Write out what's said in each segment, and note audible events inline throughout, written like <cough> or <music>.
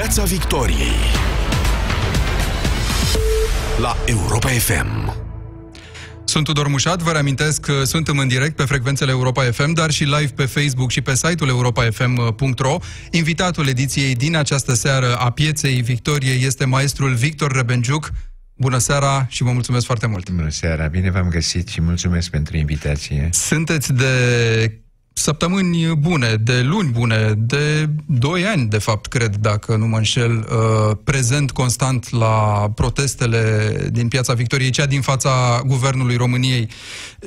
Piața Victoriei la Europa FM. Sunt Tudor Mușat, vă reamintesc că suntem în direct pe frecvențele Europa FM, dar și live pe Facebook și pe site-ul europafm.ro. Invitatul ediției din această seară a Pieței Victoriei este maestrul Victor Rebenjuc. Bună seara și vă mulțumesc foarte mult! Bună seara, bine v-am găsit și mulțumesc pentru invitație. Sunteți de săptămâni bune, de luni bune, de doi ani, de fapt, cred, dacă nu mă înșel, uh, prezent constant la protestele din Piața Victoriei, cea din fața Guvernului României.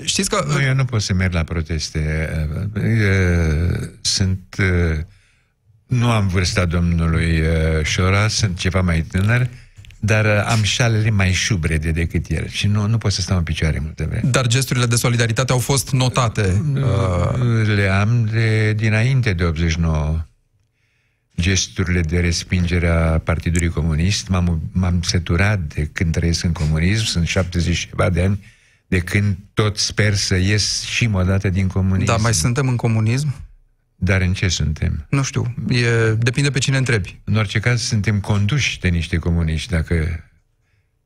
Știți că... Nu, eu nu pot să merg la proteste. Uh, sunt... Uh, nu am vârsta domnului Șora, sunt ceva mai tânăr, dar uh, am șalele mai șubrede decât el și nu, nu pot să stau în picioare multe vreme. Dar gesturile de solidaritate au fost notate? Uh... Le am de dinainte de 89 gesturile de respingere a Partidului Comunist. M-am, m-am seturat de când trăiesc în comunism, sunt 70 ceva de ani, de când tot sper să ies și o dată din comunism. Da, mai suntem în comunism? Dar în ce suntem? Nu știu, e, depinde pe cine întrebi. În orice caz, suntem conduși de niște comuniști, dacă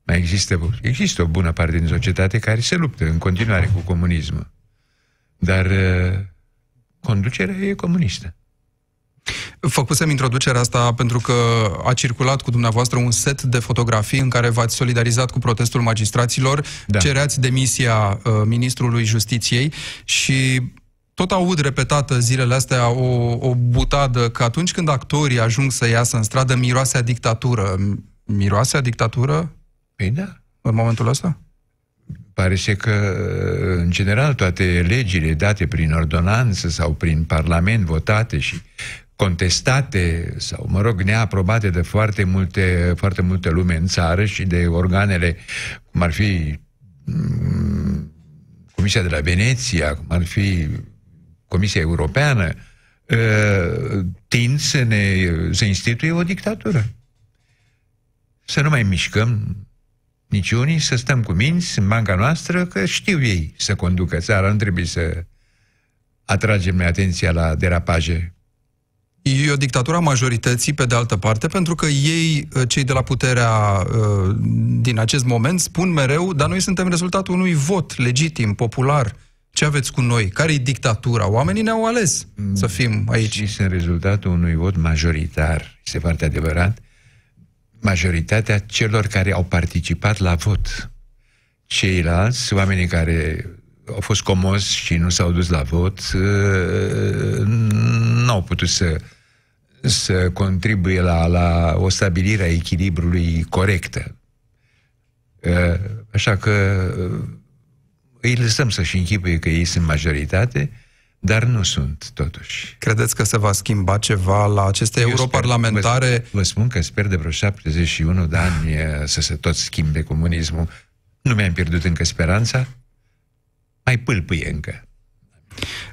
mai există, există o bună parte din societate care se luptă în continuare cu comunismul. Dar uh, conducerea e comunistă. Făcusem introducerea asta pentru că a circulat cu dumneavoastră un set de fotografii în care v-ați solidarizat cu protestul magistraților, da. cereați demisia uh, ministrului justiției și tot aud repetată zilele astea o, o butadă că atunci când actorii ajung să iasă în stradă, miroase a dictatură. Miroase a dictatură? Păi da. În momentul ăsta? Pare și că, în general, toate legile date prin ordonanță sau prin parlament votate și contestate sau, mă rog, neaprobate de foarte multe, foarte multe lume în țară și de organele, cum ar fi mm, Comisia de la Veneția, cum ar fi Comisia Europeană, uh, tind să ne să instituie o dictatură. Să nu mai mișcăm nici unii, să stăm cu minți în banca noastră, că știu ei să conducă țara, nu trebuie să atragem atenția la derapaje. E o dictatură a majorității, pe de altă parte, pentru că ei, uh, cei de la puterea uh, din acest moment, spun mereu, dar noi suntem rezultatul unui vot legitim, popular, ce aveți cu noi? Care e dictatura? Oamenii ne-au ales mm. să fim aici. Și sunt rezultatul unui vot majoritar, este foarte adevărat, majoritatea celor care au participat la vot. Ceilalți, oamenii care au fost comozi și nu s-au dus la vot, uh, nu au putut să, să contribuie la, la o stabilire a echilibrului corectă. Uh, așa că uh, îi lăsăm să-și închipuie că ei sunt majoritate, dar nu sunt, totuși. Credeți că se va schimba ceva la aceste Eu europarlamentare? Sper, vă, vă spun că sper de vreo 71 de ani să se tot schimbe comunismul. Nu mi-am pierdut încă speranța, mai pâlpâie încă.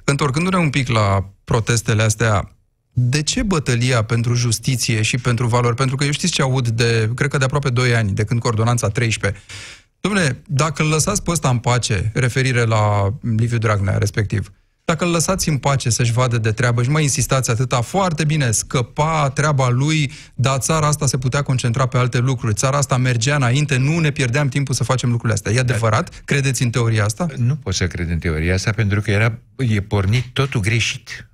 Întorcându-ne un pic la protestele astea, de ce bătălia pentru justiție și pentru valori? Pentru că eu știți ce aud de, cred că de aproape 2 ani, de când coordonanța 13, Domnule, dacă îl lăsați pe ăsta în pace, referire la Liviu Dragnea respectiv, dacă îl lăsați în pace să-și vadă de treabă și mai insistați atâta, foarte bine, scăpa treaba lui, dar țara asta se putea concentra pe alte lucruri. Țara asta mergea înainte, nu ne pierdeam timpul să facem lucrurile astea. E adevărat? Credeți în teoria asta? Nu pot să cred în teoria asta, pentru că era, e pornit totul greșit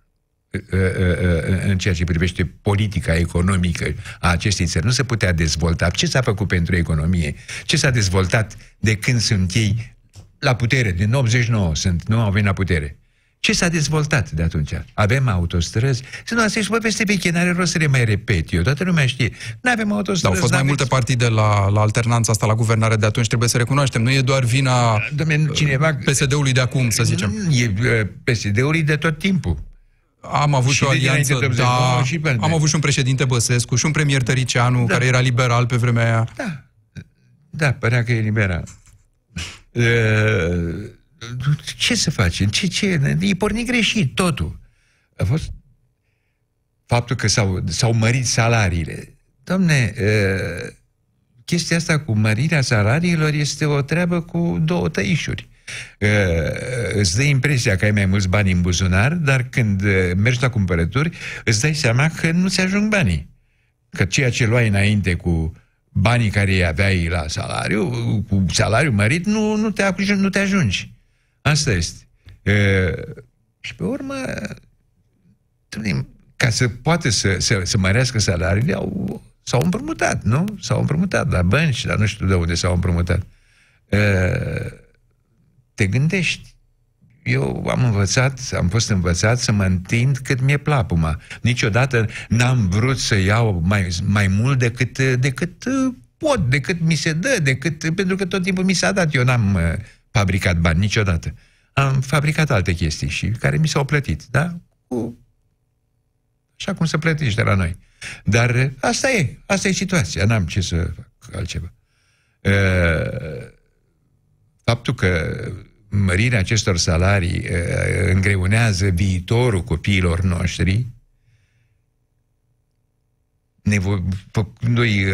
în ceea ce privește politica economică a acestei țări. Nu se putea dezvolta. Ce s-a făcut pentru economie? Ce s-a dezvoltat de când sunt ei la putere? Din 89 sunt, nu au venit la putere. Ce s-a dezvoltat de atunci? Avem autostrăzi? Să nu, asta și peste pe n-are rost să le mai repet eu. Toată lumea știe. Nu avem autostrăzi. Da, au fost mai multe partide la, la alternanța asta, la guvernare de atunci, trebuie să recunoaștem. Nu e doar vina Dom'le, cineva, PSD-ului de acum, să zicem. E PSD-ului de tot timpul. Am avut și o alianță, da, și am avut și un președinte Băsescu și un premier Tăricianu, da. care era liberal pe vremea aia. Da, da, părea că e liberal. ce să facem? Ce, ce? E pornit greșit totul. A fost faptul că s-au, s-au mărit salariile. Domne, chestia asta cu mărirea salariilor este o treabă cu două tăișuri îți dă impresia că ai mai mulți bani în buzunar, dar când mergi la cumpărături, îți dai seama că nu ți ajung banii. Că ceea ce luai înainte cu banii care îi aveai la salariu, cu salariu mărit, nu, nu, te, ajungi, nu te ajungi. Asta este. E, și pe urmă, ca să poată să, să, să mărească salariile, au, s-au împrumutat, nu? S-au împrumutat la bănci, dar nu știu de unde s-au împrumutat. E, te gândești. Eu am învățat, am fost învățat să mă întind cât mi-e plapuma. Niciodată n-am vrut să iau mai, mai mult decât, decât pot, decât mi se dă, decât, pentru că tot timpul mi s-a dat. Eu n-am uh, fabricat bani niciodată. Am fabricat alte chestii și care mi s-au plătit, da? Cu... Așa cum se plătește de la noi. Dar uh, asta e, asta e situația, n-am ce să fac altceva. Uh, faptul că mărirea acestor salarii îngreunează viitorul copiilor noștri, făcându-i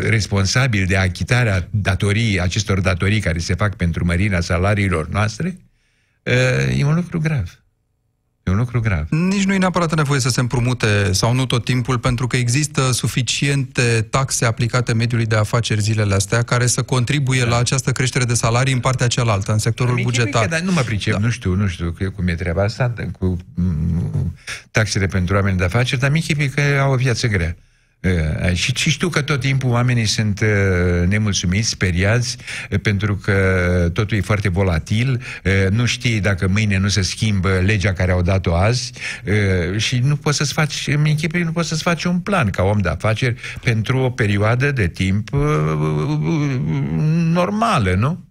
responsabil de achitarea datorii, acestor datorii care se fac pentru mărirea salariilor noastre, e un lucru grav. E un lucru grav. Nici nu e neapărat nevoie să se împrumute sau nu tot timpul, pentru că există suficiente taxe aplicate mediului de afaceri zilele astea care să contribuie da. la această creștere de salarii în partea cealaltă, în sectorul da, bugetar. Că, dar nu mă pricep, da. nu știu, nu știu cum e treaba asta cu taxele pentru oameni de afaceri, dar mi că au o viață grea. Uh, și, și știu că tot timpul oamenii sunt uh, nemulțumiți, speriați, uh, pentru că totul e foarte volatil, nu știi dacă mâine nu se schimbă legea care au dat-o azi și nu poți să-ți faci, în închipui, nu poți să-ți faci un plan ca om de afaceri pentru o perioadă de timp normală, nu?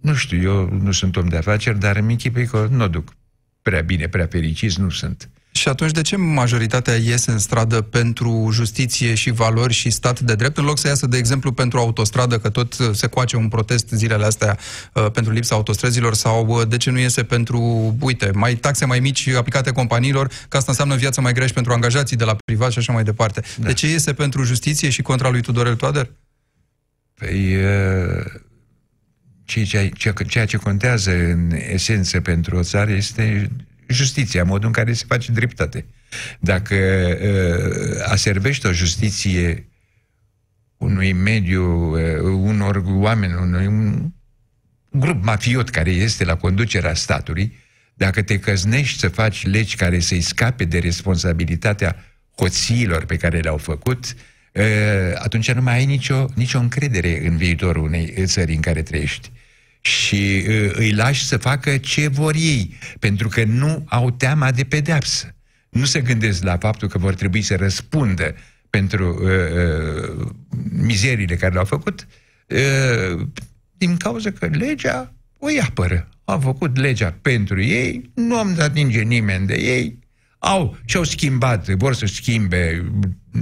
Nu știu, eu nu sunt om de afaceri, dar îmi închipui că nu o duc prea bine, prea fericiți, nu sunt. Și atunci de ce majoritatea iese în stradă pentru justiție și valori și stat de drept, în loc să iasă, de exemplu, pentru autostradă, că tot se coace un protest zilele astea uh, pentru lipsa autostrăzilor, sau uh, de ce nu iese pentru, uite, mai taxe mai mici aplicate companiilor, că asta înseamnă viață mai grea și pentru angajații de la privat și așa mai departe. Da. De ce iese pentru justiție și contra lui Tudorel Toader? Păi, uh, ceea ce, ceea ce contează în esență pentru o țară este justiția, modul în care se face dreptate. Dacă uh, aservește o justiție unui mediu, uh, unor oameni, unui un grup mafiot care este la conducerea statului, dacă te căznești să faci legi care să-i scape de responsabilitatea hoțiilor pe care le-au făcut, uh, atunci nu mai ai nicio, nicio încredere în viitorul unei țări în care trăiești și uh, îi lași să facă ce vor ei, pentru că nu au teama de pedeapsă. Nu se gândesc la faptul că vor trebui să răspundă pentru uh, uh, mizerile care le-au făcut, uh, din cauza că legea o apără. Au făcut legea pentru ei, nu am dat ninge nimeni de ei, au și-au schimbat, vor să schimbe,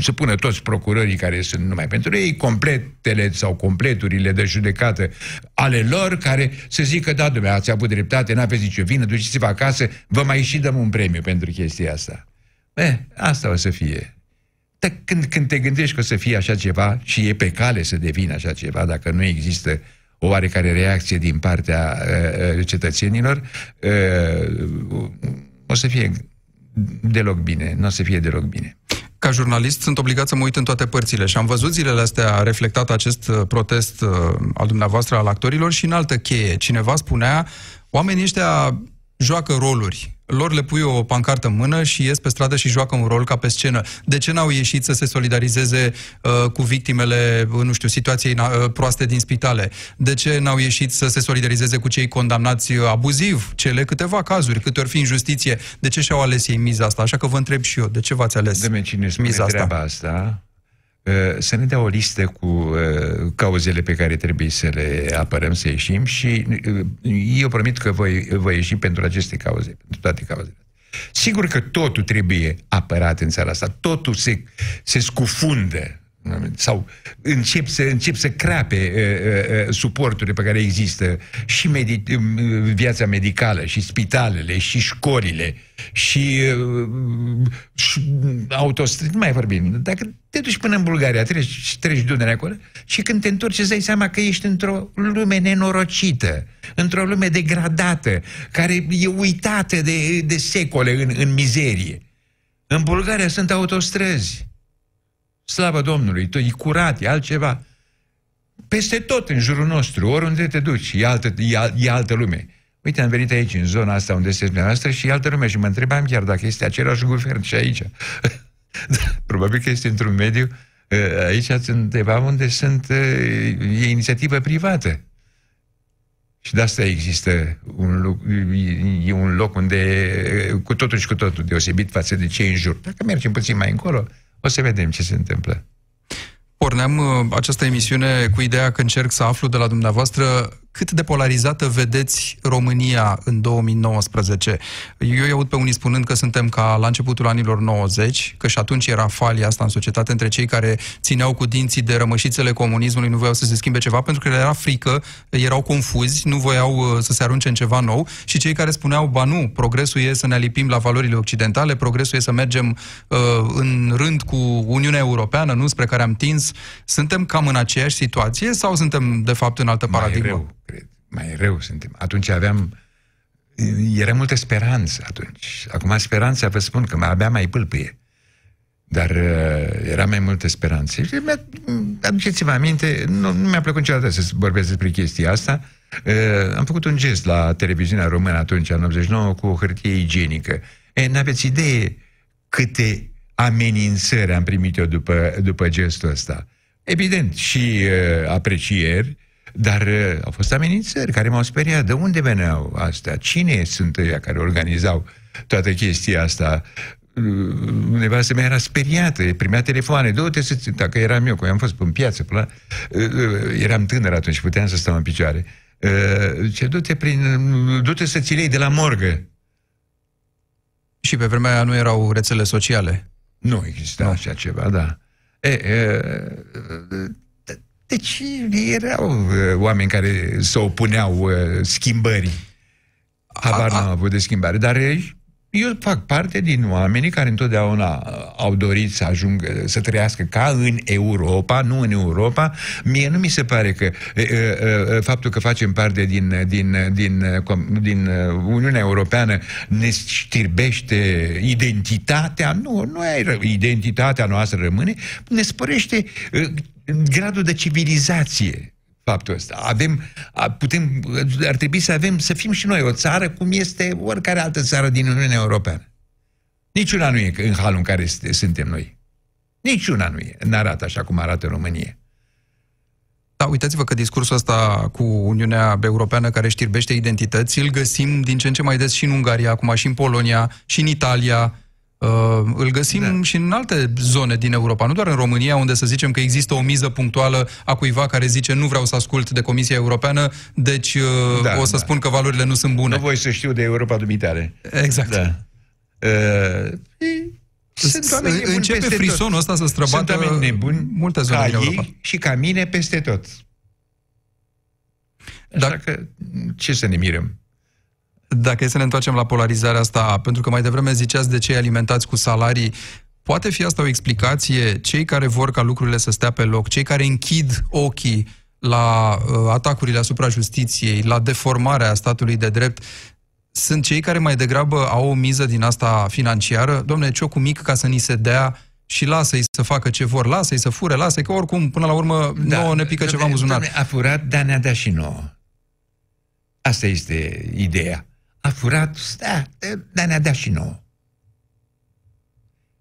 să pună toți procurorii care sunt numai pentru ei, completele sau completurile de judecată ale lor, care să zică, da, dumneavoastră, ați avut dreptate, n-aveți nicio vină, duceți-vă acasă, vă mai și dăm un premiu pentru chestia asta. Eh, asta o să fie. Dar când, când te gândești că o să fie așa ceva și e pe cale să devină așa ceva, dacă nu există o oarecare reacție din partea uh, cetățenilor, uh, o să fie deloc bine, nu o să fie deloc bine. Ca jurnalist sunt obligat să mă uit în toate părțile și am văzut zilele astea reflectat acest uh, protest uh, al dumneavoastră al actorilor și în altă cheie. Cineva spunea, oamenii ăștia joacă roluri lor le pui o pancartă în mână și ies pe stradă și joacă un rol ca pe scenă. De ce n-au ieșit să se solidarizeze uh, cu victimele, uh, nu știu, situației uh, proaste din spitale? De ce n-au ieșit să se solidarizeze cu cei condamnați uh, abuziv? Cele câteva cazuri, câte ori fi în justiție. De ce și-au ales ei miza asta? Așa că vă întreb și eu, de ce v-ați ales de cine miza asta? asta? Uh, să ne dea o listă cu uh, cauzele pe care trebuie să le apărăm, să ieșim și uh, eu promit că voi, voi ieși pentru aceste cauze, pentru toate cauzele. Sigur că totul trebuie apărat în țara asta, totul se, se scufundă sau încep să, încep să crape uh, uh, suporturile pe care există și medi- viața medicală, și spitalele, și școlile, și, uh, și autostrăzi, nu mai vorbim. Dacă te duci până în Bulgaria, treci, treci Dunăre acolo și când te întorci îți dai seama că ești într-o lume nenorocită, într-o lume degradată, care e uitată de, de secole în, în mizerie. În Bulgaria sunt autostrăzi. Slavă Domnului, e curat, e altceva. Peste tot în jurul nostru, oriunde te duci, e altă, e, e altă lume. Uite, am venit aici, în zona asta unde este dumneavoastră și e altă lume și mă întrebam chiar dacă este același guvern și aici. <laughs> Probabil că este într-un mediu, ă, aici sunt undeva unde sunt, ă, e inițiativă privată. Și de asta există un loc, e un loc unde cu totul și cu totul deosebit față de cei în jur. Dacă mergem puțin mai încolo, o să vedem ce se întâmplă. Porneam uh, această emisiune cu ideea că încerc să aflu de la dumneavoastră cât de polarizată vedeți România în 2019? Eu îi aud pe unii spunând că suntem ca la începutul anilor 90, că și atunci era falia asta în societate între cei care țineau cu dinții de rămășițele comunismului, nu voiau să se schimbe ceva pentru că le era frică, erau confuzi, nu voiau uh, să se arunce în ceva nou și cei care spuneau, ba nu, progresul e să ne alipim la valorile occidentale, progresul e să mergem uh, în rând cu Uniunea Europeană, nu spre care am tins. Suntem cam în aceeași situație sau suntem de fapt în altă paradigmă? Mai rău cred. Mai rău suntem. Atunci aveam... Era multă speranță atunci. Acum speranța, vă spun că mai abia mai pâlpâie. Dar uh, era mai multă speranță. Aduceți-vă aminte, nu, nu mi-a plăcut niciodată să vorbesc despre chestia asta. Uh, am făcut un gest la televiziunea română atunci, în 89, cu o hârtie igienică. E, n-aveți idee câte amenințări am primit eu după, după gestul ăsta. Evident, și uh, aprecieri, dar uh, au fost amenințări care m-au speriat. De unde veneau astea? Cine sunt ăia care organizau toată chestia asta? Uh, să mea era speriată, primea telefoane, du-te să dacă eram eu, că am fost în piață, până, uh, uh, eram tânăr atunci, puteam să stau în picioare. Uh, ce du-te prin, du-te să ți de la morgă. Și pe vremea aia nu erau rețele sociale. Nu exista nu. așa ceva, da. E, e, deci erau uh, oameni care se opuneau uh, schimbării. Habar n-am avut de schimbare, dar eu fac parte din oamenii care întotdeauna uh, au dorit să ajungă, să trăiască ca în Europa, nu în Europa. Mie nu mi se pare că faptul că facem parte din, din, din, din Uniunea Europeană ne știrbește identitatea. Nu, nu e identitatea noastră rămâne, ne spărește gradul de civilizație faptul ăsta. Avem, putem, ar trebui să avem, să fim și noi o țară cum este oricare altă țară din Uniunea Europeană. Niciuna nu e în halul în care suntem noi. Niciuna nu e. N-arată așa cum arată România. Da, uitați-vă că discursul ăsta cu Uniunea Europeană care știrbește identități, îl găsim din ce în ce mai des și în Ungaria, acum și în Polonia, și în Italia, Uh, îl găsim da. și în alte zone din Europa, nu doar în România, unde să zicem că există o miză punctuală a cuiva care zice nu vreau să ascult de Comisia Europeană, deci uh, da, o să da. spun că valorile nu sunt bune. Nu voi să știu de Europa dumitare. Exact. Da. Uh, sunt Începe frisonul tot. ăsta să străbată Sunt oameni nebuni multe zone ca din Europa. ei și ca mine peste tot. Așa Dar... că ce să ne mirăm? Dacă e să ne întoarcem la polarizarea asta, pentru că mai devreme ziceați de cei alimentați cu salarii, poate fi asta o explicație? Cei care vor ca lucrurile să stea pe loc, cei care închid ochii la uh, atacurile asupra justiției, la deformarea statului de drept, sunt cei care mai degrabă au o miză din asta financiară? Domne, ciocul mic ca să ni se dea și lasă-i să facă ce vor, lasă-i să fure, lasă-i că oricum, până la urmă, da, nouă ne pică ceva în buzunar. A furat, dar ne-a dat și nouă. Asta este ideea a furat, da, dar ne-a dat și nouă.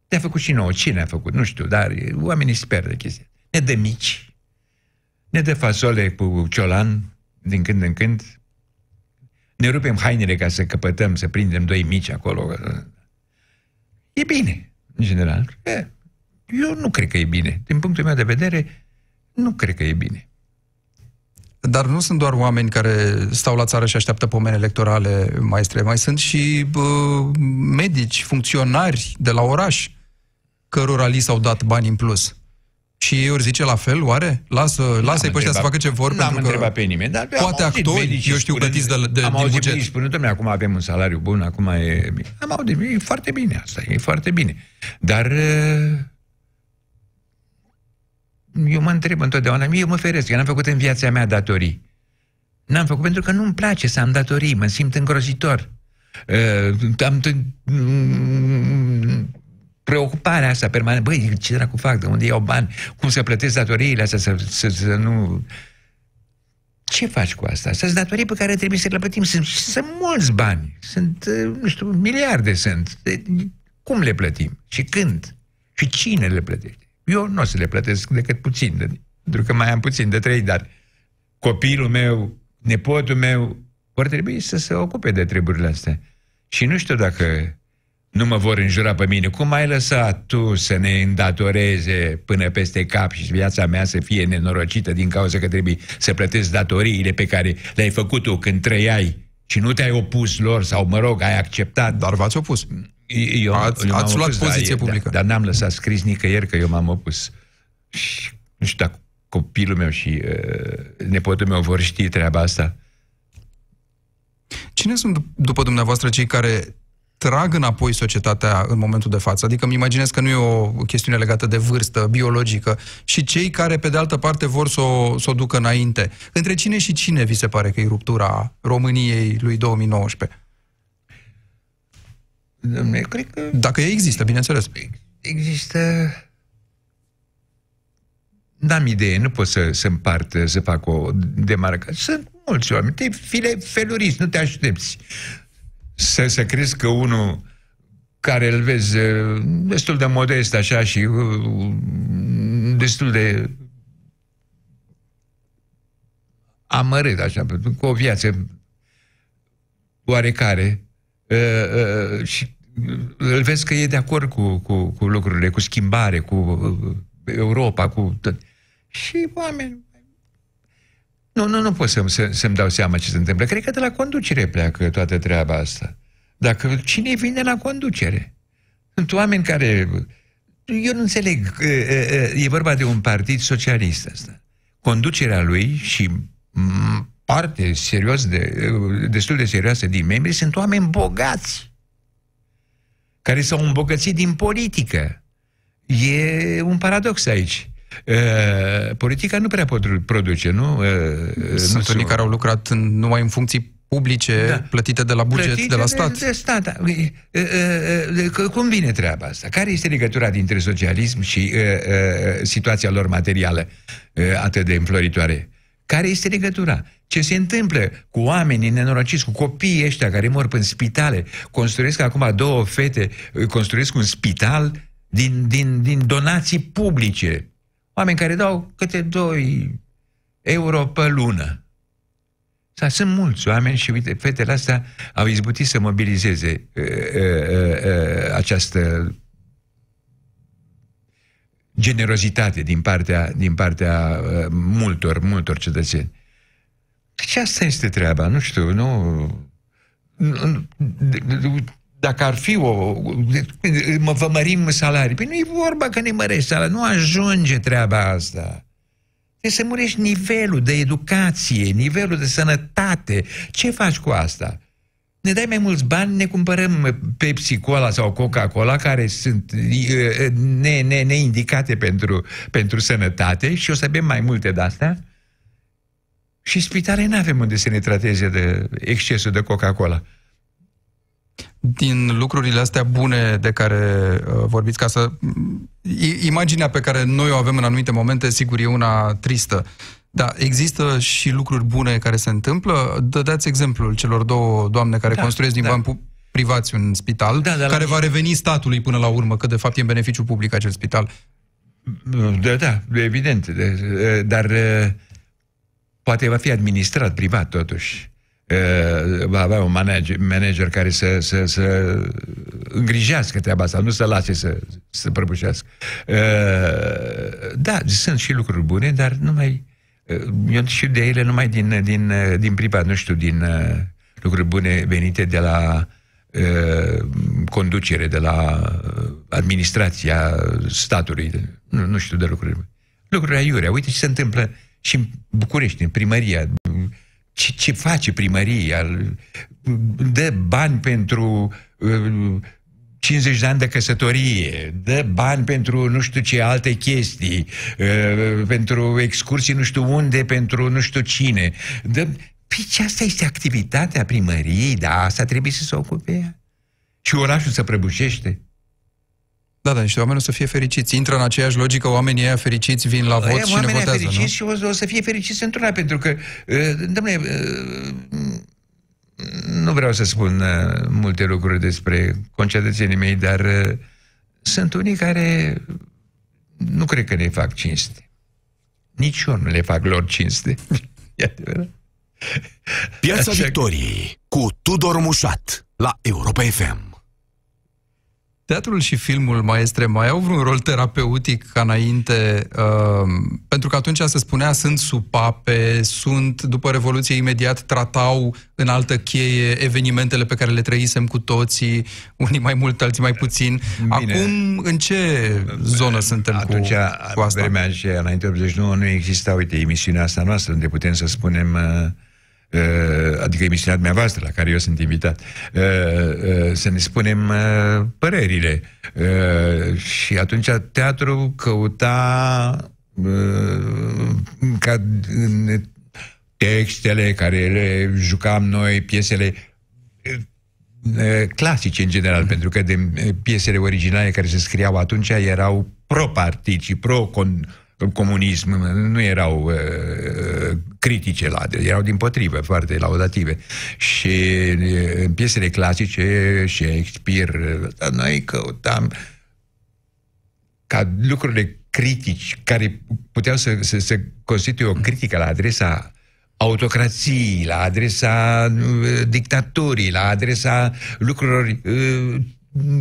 Ne-a făcut și nouă. Cine a făcut? Nu știu, dar oamenii speră de chestia. Ne dă mici, ne dă fasole cu ciolan din când în când, ne rupem hainele ca să căpătăm, să prindem doi mici acolo. E bine, în general. Eu nu cred că e bine. Din punctul meu de vedere, nu cred că e bine. Dar nu sunt doar oameni care stau la țară și așteaptă pomene electorale, maestre. Mai sunt și bă, medici, funcționari de la oraș, cărora li s-au dat bani în plus. Și ei ori zice la fel, oare? Lasă, lasă-i pe ăștia să facă ce vor, N-am pentru că pe nimeni, dar poate actori, eu știu, plătiți de, de, am din buget. Am spunând, domnule, acum avem un salariu bun, acum e... Am auzit, e foarte bine asta, e foarte bine. Dar eu mă întreb întotdeauna, eu mă feresc, eu n-am făcut în viața mea datorii. N-am făcut pentru că nu-mi place să am datorii, mă simt îngrozitor. Uh, am t- preocuparea asta permanentă, băi, ce dracu fac, de unde iau bani, cum să plătesc datoriile astea, să, să, să nu... Ce faci cu asta? Sunt datorii pe care trebuie să le plătim. Sunt, sunt mulți bani. Sunt, uh, nu știu, miliarde sunt. Cum le plătim? Și când? Și cine le plătește? Eu nu o să le plătesc decât puțin, de, pentru că mai am puțin de trei, dar copilul meu, nepotul meu, vor trebui să se ocupe de treburile astea. Și nu știu dacă nu mă vor înjura pe mine. Cum ai lăsat tu să ne îndatoreze până peste cap și viața mea să fie nenorocită din cauza că trebuie să plătesc datoriile pe care le-ai făcut tu când trăiai și nu te-ai opus lor sau, mă rog, ai acceptat. Dar v-ați opus. Eu, ați, eu ați luat opus, poziție dar, publică. Dar, dar n-am lăsat scris nicăieri că eu m-am opus. Și nu știu dacă copilul meu și uh, nepotul meu vor ști treaba asta. Cine sunt, după dumneavoastră, cei care trag înapoi societatea în momentul de față? Adică îmi imaginez că nu e o chestiune legată de vârstă biologică și cei care, pe de altă parte, vor să o, să o ducă înainte. Între cine și cine vi se pare că e ruptura României lui 2019? Dom'le, cred că Dacă ea există, bineînțeles. există... N-am idee, nu pot să, să împart, să fac o demarcare. Sunt mulți oameni, te file feluriți, nu te aștepți să, să crezi că unul care îl vezi uh, destul de modest așa și uh, destul de amărât așa, cu o viață oarecare uh, uh, și îl vezi că e de acord cu, cu, cu lucrurile, cu schimbare, cu uh, Europa, cu tot. Și oameni nu, nu, nu pot să, să, să-mi dau seama ce se întâmplă. Cred că de la conducere pleacă toată treaba asta. Dacă cine vine la conducere? Sunt oameni care... Eu nu înțeleg. E vorba de un partid socialist asta. Conducerea lui și parte serios de, destul de serioasă din membri sunt oameni bogați care s-au îmbogățit din politică. E un paradox aici. Uh, politica nu prea pot produce, nu? Uh, Sunt unii care au lucrat în, numai în funcții publice, da. plătite de la buget, plătite de la stat. De, de stat. Da. Uh, uh, cum vine treaba asta? Care este legătura dintre socialism și uh, uh, situația lor materială uh, atât de înfloritoare? Care este legătura? Ce se întâmplă cu oamenii nenorociți, cu copiii ăștia care mor în spitale? Construiesc acum două fete, construiesc un spital din, din, din donații publice Oameni care dau câte 2 euro pe lună. Sau sunt mulți oameni și, uite, fetele astea au izbutit să mobilizeze uh, uh, uh, această generozitate din partea, din partea uh, multor, multor cetățeni. Deci asta este treaba, nu știu, nu... nu dacă ar fi o... Mă, vă mărim salarii. Păi nu e vorba că ne mărești salarii. Nu ajunge treaba asta. Trebuie să mărești nivelul de educație, nivelul de sănătate. Ce faci cu asta? Ne dai mai mulți bani, ne cumpărăm Pepsi Cola sau Coca-Cola, care sunt ne, ne, neindicate pentru, pentru sănătate și o să bem mai multe de-astea. Și spitale nu avem unde să ne trateze de excesul de Coca-Cola din lucrurile astea bune de care uh, vorbiți, ca să... Imaginea pe care noi o avem în anumite momente, sigur, e una tristă. Da, există și lucruri bune care se întâmplă. Dădeați exemplul celor două doamne care da, construiesc din da. bani privați un spital, da, da, care va reveni statului până la urmă, că de fapt e în beneficiu public acel spital. Da, da, evident. Dar uh, poate va fi administrat privat, totuși va avea un manager, manager care să, să, să îngrijească treaba asta, nu să lase să, să prăbușească. Da, sunt și lucruri bune, dar numai eu știu de ele numai din, din, din privat, nu știu, din lucruri bune venite de la conducere, de la administrația statului. Nu, nu știu de lucruri. Lucruri aiurea. Uite ce se întâmplă și în București, în primăria ce, ce face primăria? Dă bani pentru uh, 50 de ani de căsătorie, dă bani pentru nu știu ce alte chestii, uh, pentru excursii nu știu unde, pentru nu știu cine. Dă... Păi ce asta este activitatea primăriei, da, asta trebuie să se ocupe ea. Și orașul se prăbușește. Da, da, niște oameni o să fie fericiți. Intră în aceeași logică, oamenii ăia fericiți vin la vot și ne votează, fericiți nu? și o, o să fie fericiți într-una, pentru că, uh, domnule, uh, nu vreau să spun uh, multe lucruri despre concetățenii mei, dar uh, sunt unii care nu cred că ne fac cinste. Nici eu nu le fac lor cinste. <laughs> E adevărat. Piața Așa că- Victoriei cu Tudor Mușat la Europa FM. Teatrul și filmul, maestre, mai au vreun rol terapeutic ca înainte? Uh, pentru că atunci se spunea sunt supape, sunt, după Revoluție, imediat tratau în altă cheie evenimentele pe care le trăisem cu toții, unii mai mult, alții mai puțin. Bine. Acum, în ce zonă suntem Atunci, cu, cu asta? vremea aceea, înainte 89, nu exista, uite, emisiunea asta noastră, unde putem să spunem, uh, uh, adică emisiunea dumneavoastră, la care eu sunt invitat, uh, uh, să ne spunem uh, părerile. Uh, și atunci teatru căuta uh, ca în textele care le jucam noi, piesele eh, clasice în general, pentru că de eh, piesele originale care se scriau atunci erau pro-partid și pro-comunism, nu erau uh, critice la erau din potrivă, foarte laudative. Și eh, în piesele clasice, Shakespeare, eh, noi căutam ca lucrurile critici care puteau să, să, să constituie o critică la adresa autocrației, la adresa uh, dictaturii, la adresa lucrurilor uh,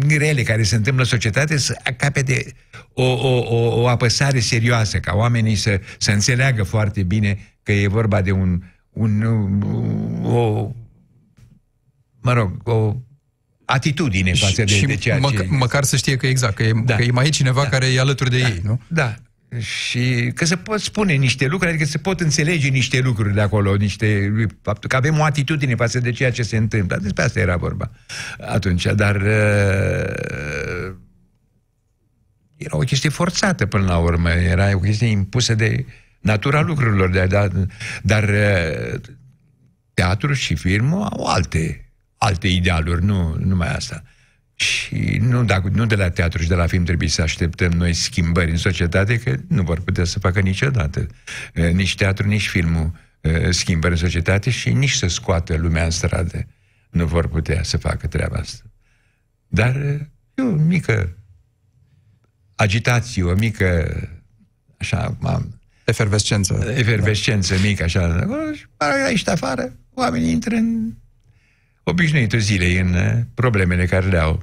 rele care se întâmplă în societate să capete o, o, o, o apăsare serioasă, ca oamenii să, să înțeleagă foarte bine că e vorba de un, un o, mă rog, o atitudine față de, și de ceea măc- ce... măcar să știe că exact, că e, Da. că e mai e cineva Da. care e alături de ei, nu? Da. Și că se pot spune niște lucruri, adică se pot înțelege niște lucruri de acolo, niște, faptul că avem o atitudine față de ceea ce se întâmplă. Despre asta era vorba atunci, dar uh, era o chestie forțată până la urmă, era o chestie impusă de natura lucrurilor, de, de, dar uh, teatru și filmul au alte, alte idealuri, nu numai asta. Și nu, dacă, nu de la teatru și de la film trebuie să așteptăm noi schimbări în societate, că nu vor putea să facă niciodată. Eh, Nici teatru, nici filmul eh, schimbări în societate și nici să scoată lumea în stradă. Nu vor putea să facă treaba asta. Dar eh, e o mică agitație, o mică așa, am, Efervescență. efervescență mică, așa. Și aici afară, oamenii intră în obișnuitul zilei, în eh, problemele care le au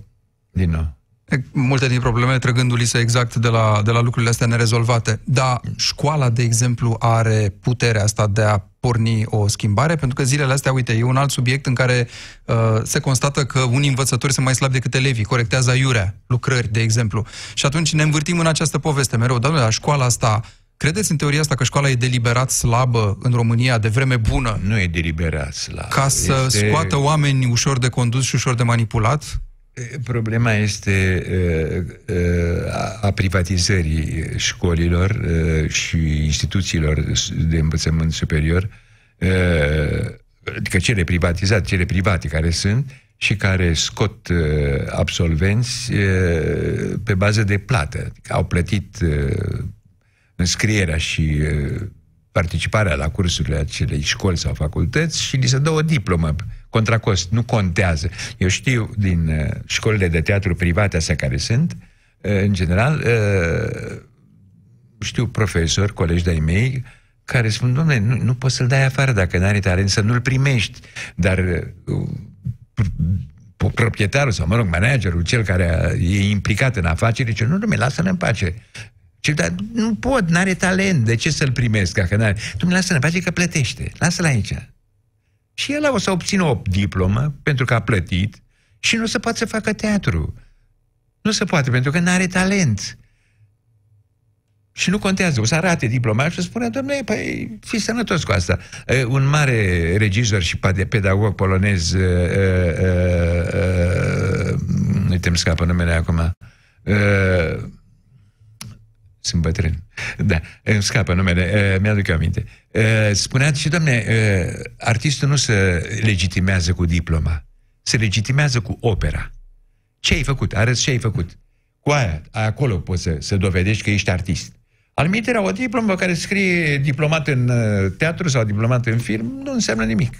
din nou. E, Multe din probleme trăgându-li se exact de la, de la lucrurile astea nerezolvate. Dar școala, de exemplu, are puterea asta de a porni o schimbare? Pentru că zilele astea, uite, e un alt subiect în care uh, se constată că unii învățători sunt mai slabi decât elevii, corectează aiurea, lucrări, de exemplu. Și atunci ne învârtim în această poveste mereu. Doamne, la școala asta, credeți în teoria asta că școala e deliberat slabă în România de vreme bună Nu e deliberat la... ca să este... scoată oameni ușor de condus și ușor de manipulat? Problema este uh, uh, a- a privatizării școlilor uh, și instituțiilor de învățământ superior, uh, adică cele privatizate, cele private care sunt și care scot uh, absolvenți uh, pe bază de plată. Adică au plătit uh, înscrierea și uh, participarea la cursurile acelei școli sau facultăți și li se dă o diplomă contra cost. Nu contează. Eu știu din uh, școlile de teatru private astea care sunt, uh, în general, uh, știu profesori, colegi de-ai mei, care spun, domnule, nu, nu poți să-l dai afară dacă nu are talent, să nu-l primești. Dar uh, pro- proprietarul sau, mă rog, managerul, cel care e implicat în afaceri, zice, nu, domnule, lasă-l în pace. Ce, dar nu pot, n-are talent, de ce să-l primesc dacă n-are? Dom'le, lasă-l în pace că plătește, lasă-l aici. Și el o să obțină o diplomă pentru că a plătit și nu se poate să facă teatru. Nu se poate, pentru că n-are talent. Și nu contează, o să arate diploma și o să spune, domnule, păi, fii sănătos cu asta. Uh, un mare regizor și pade- pedagog polonez, uh, uh, uh, uh, uite, îmi scapă numele acum, uh, sunt bătrân. Da, îmi scapă numele, uh, mi-aduc eu aminte. Uh, spunea și, domne, uh, artistul nu se legitimează cu diploma, se legitimează cu opera. Ce ai făcut? Arăți ce ai făcut. Cu aia, acolo poți să, să dovedești că ești artist. Almiterea, o diplomă care scrie diplomat în uh, teatru sau diplomat în film, nu înseamnă nimic.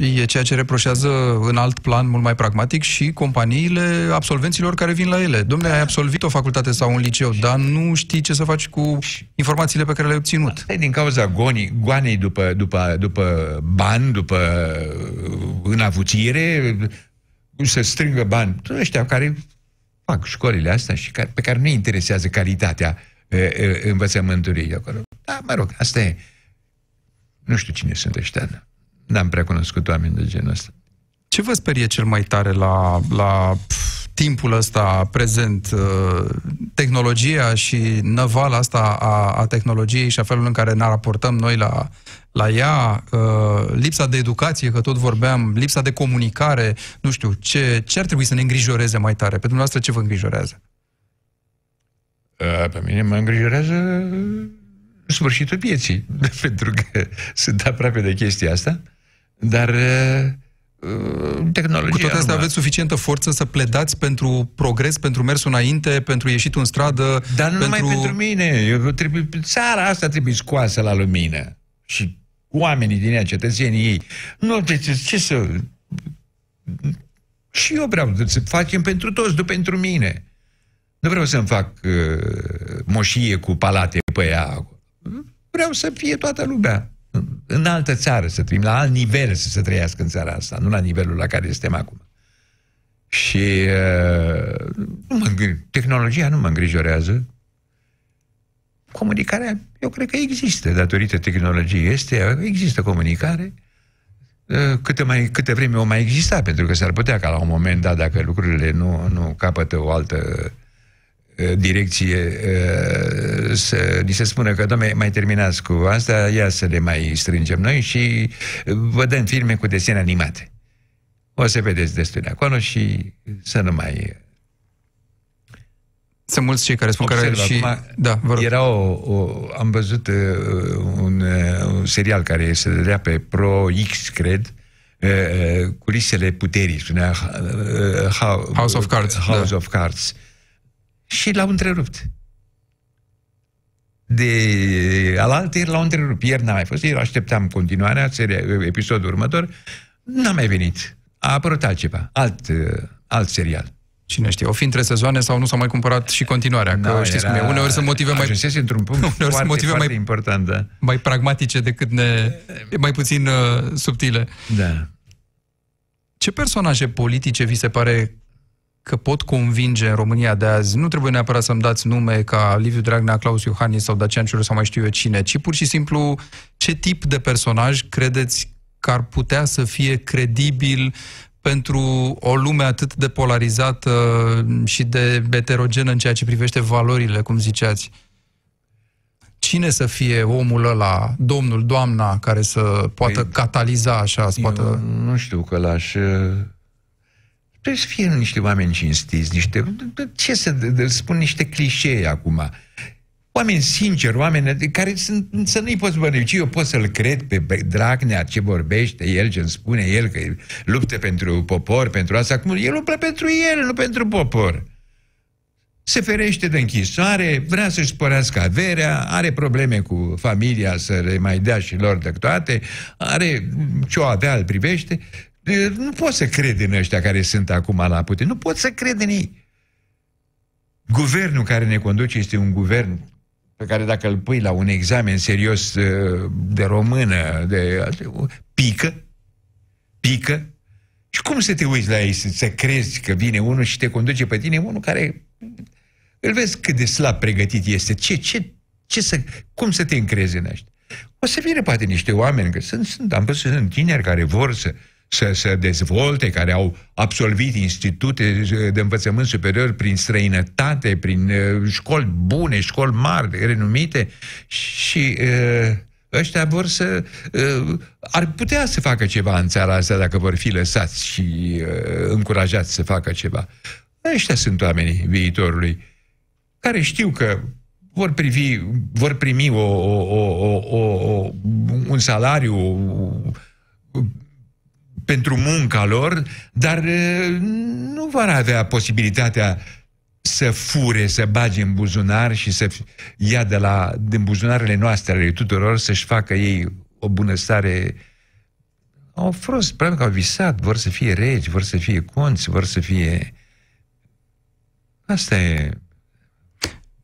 E ceea ce reproșează în alt plan, mult mai pragmatic, și companiile absolvenților care vin la ele. Domnule, ai absolvit o facultate sau un liceu, dar nu știi ce să faci cu informațiile pe care le-ai obținut. Asta e din cauza gonii, goanei după, după, după bani, după uh, înavuțire, să strângă bani. Toți ăștia care fac școlile astea și care, pe care nu interesează calitatea e, e, învățământului acolo. Da, mă rog, asta e. Nu știu cine sunt ăștia. N-am prea cunoscut oameni de genul ăsta. Ce vă sperie cel mai tare la, la pf, timpul ăsta prezent? Uh, tehnologia și năvala asta a, a tehnologiei și a felul în care ne raportăm noi la, la ea, uh, lipsa de educație, că tot vorbeam, lipsa de comunicare, nu știu, ce, ce ar trebui să ne îngrijoreze mai tare? Pe dumneavoastră ce vă îngrijorează? Uh, Pe mine mă îngrijorează sfârșitul vieții, <laughs> pentru că sunt aproape de chestia asta, dar uh, uh, tehnologia... Cu toate astea nu mă- aveți suficientă forță să pledați pentru progres, pentru mersul înainte, pentru ieșitul în stradă, Dar nu pentru... numai pentru mine. Eu trebuie, țara asta trebuie scoasă la lumină. Și oamenii din ea, cetățenii ei. Nu, de ce, ce să... Și eu vreau să facem pentru toți, nu pentru mine. Nu vreau să-mi fac uh, moșie cu palate pe ea. Vreau să fie toată lumea în altă țară, să trăim, la alt nivel să se trăiască în țara asta, nu la nivelul la care suntem acum. Și uh, nu mă, îngri- tehnologia nu mă îngrijorează. Comunicarea, eu cred că există datorită tehnologiei. Este, există comunicare. Uh, Câte, mai, câte vreme o mai exista, pentru că s-ar putea ca la un moment dat, dacă lucrurile nu, nu capătă o altă uh, direcție, uh, să ni se spună că, domne, mai terminați cu asta, ia să le mai strângem noi și uh, vă dăm filme cu desene animate. O să vedeți destule acolo și să nu mai... Sunt mulți cei care spun că Observ și... acum, da, vă rog. Era o, o, am văzut uh, un, uh, un serial care se dădea pe Pro X, cred, uh, uh, culisele puterii, spunea uh, how, House of Cards, House da. of Cards. Și l-au întrerupt. De alaltă ieri l-au întrerupt. Ieri n-a mai fost. Ieri așteptam continuarea, seria, episodul următor. N-a mai venit. A apărut altceva. Alt, uh, alt serial. Cine știe, o fi între sezoane sau nu s-a mai cumpărat și continuarea, că Nu, știți era- cum e, uneori sunt motive mai, Ajunsese într-un punct <laughs> Uneori sunt foarte, motive foarte mai- important, da. mai pragmatice decât ne, mai puțin uh, subtile. Da. Ce personaje politice vi se pare că pot convinge în România de azi? Nu trebuie neapărat să-mi dați nume ca Liviu Dragnea, Claus Iohannis sau Dacian Ciuru sau mai știu eu cine, ci pur și simplu ce tip de personaj credeți că ar putea să fie credibil pentru o lume atât de polarizată și de heterogenă în ceea ce privește valorile, cum ziceați? Cine să fie omul ăla, domnul, doamna, care să poată Păi, cataliza așa, să poată... Eu nu știu că l-aș... uh, Trebuie să fie niște oameni cinstiți, niște... Ce să de- de- spun niște clișee acum? Oameni sinceri, oameni de care sunt, să nu-i poți bănuci. Eu pot să-l cred pe Be- Dragnea, ce vorbește el, ce îmi spune el, că luptă pentru popor, pentru asta. Acum, el luptă pentru el, nu pentru popor. Se ferește de închisoare, vrea să-și sporească averea, are probleme cu familia să le mai dea și lor de toate, are ce o avea, îl privește. De- Nu pot să cred în ăștia care sunt acum la putere. Nu pot să cred în ei. Guvernul care ne conduce este un guvern pe care dacă îl pui la un examen serios uh, de română, de, pică, pică. Și cum să te uiți la ei, să, să crezi că vine unul și te conduce pe tine, unul care îl vezi cât de slab pregătit este, ce, ce, ce să, cum să te încrezi în ăștia? O să vină poate niște oameni, că sunt, sunt, am văzut, sunt tineri care vor să, să, să dezvolte, care au absolvit institute de învățământ superior prin străinătate, prin uh, școli bune, școli mari, renumite și uh, ăștia vor să... Uh, ar putea să facă ceva în țara asta dacă vor fi lăsați și uh, încurajați să facă ceva. Ăștia sunt oamenii viitorului care știu că vor, privi, vor primi o, o, o, o, o, un salariu pentru munca lor, dar uh, nu vor avea posibilitatea să fure, să bage în buzunar și să ia de la, din buzunarele noastre ale tuturor să-și facă ei o bunăstare. Au fost, probabil că au visat, vor să fie regi, vor să fie conți, vor să fie... Asta e...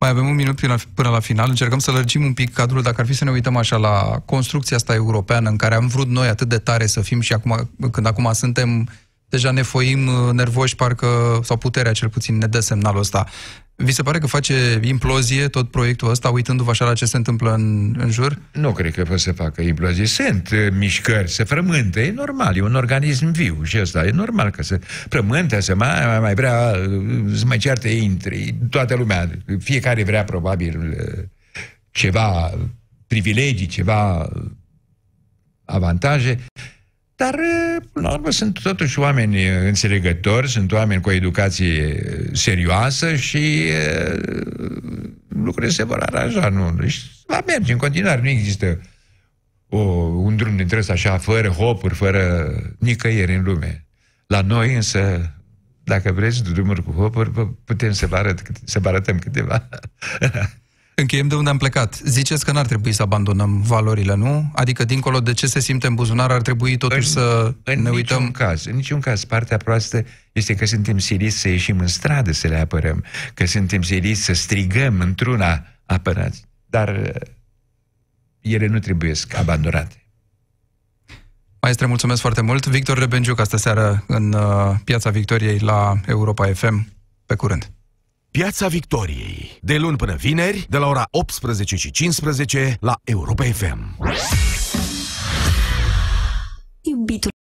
Mai avem un minut până la, până la final. Încercăm să lărgim un pic cadrul, dacă ar fi să ne uităm așa la construcția asta europeană în care am vrut noi atât de tare să fim și acum, când acum suntem deja ne foim uh, nervoși, parcă, sau puterea cel puțin ne dă semnalul ăsta. Vi se pare că face implozie tot proiectul ăsta, uitându-vă așa la ce se întâmplă în, în jur? Nu cred că poate să facă implozie. Sunt uh, mișcări, se frământă, e normal, e un organism viu și ăsta, e normal că se frământă, să mai, mai, mai vrea uh, să mai cearte intri, toată lumea, fiecare vrea probabil ceva privilegii, ceva avantaje. Dar, până la urmă, sunt totuși oameni înțelegători, sunt oameni cu o educație serioasă și lucrurile se vor aranja, nu? Deci va merge în continuare, nu există o, un drum dintre ăsta așa, fără hopuri, fără nicăieri în lume. La noi, însă, dacă vreți drumuri cu hopuri, putem să vă, arăt, să vă arătăm câteva. <laughs> Încheiem de unde am plecat. Ziceți că n-ar trebui să abandonăm valorile, nu? Adică, dincolo de ce se simte în buzunar, ar trebui totuși în, să în ne uităm... Niciun caz, în niciun caz. Partea proastă este că suntem siliți să ieșim în stradă să le apărăm, că suntem siliți să strigăm într-una apărați. Dar uh, ele nu trebuie abandonate. Maestre, mulțumesc foarte mult. Victor Rebenjuc, astă seară în uh, Piața Victoriei la Europa FM. Pe curând! Piața Victoriei. De luni până vineri, de la ora 18 și 15 la Europa FM. Iubitul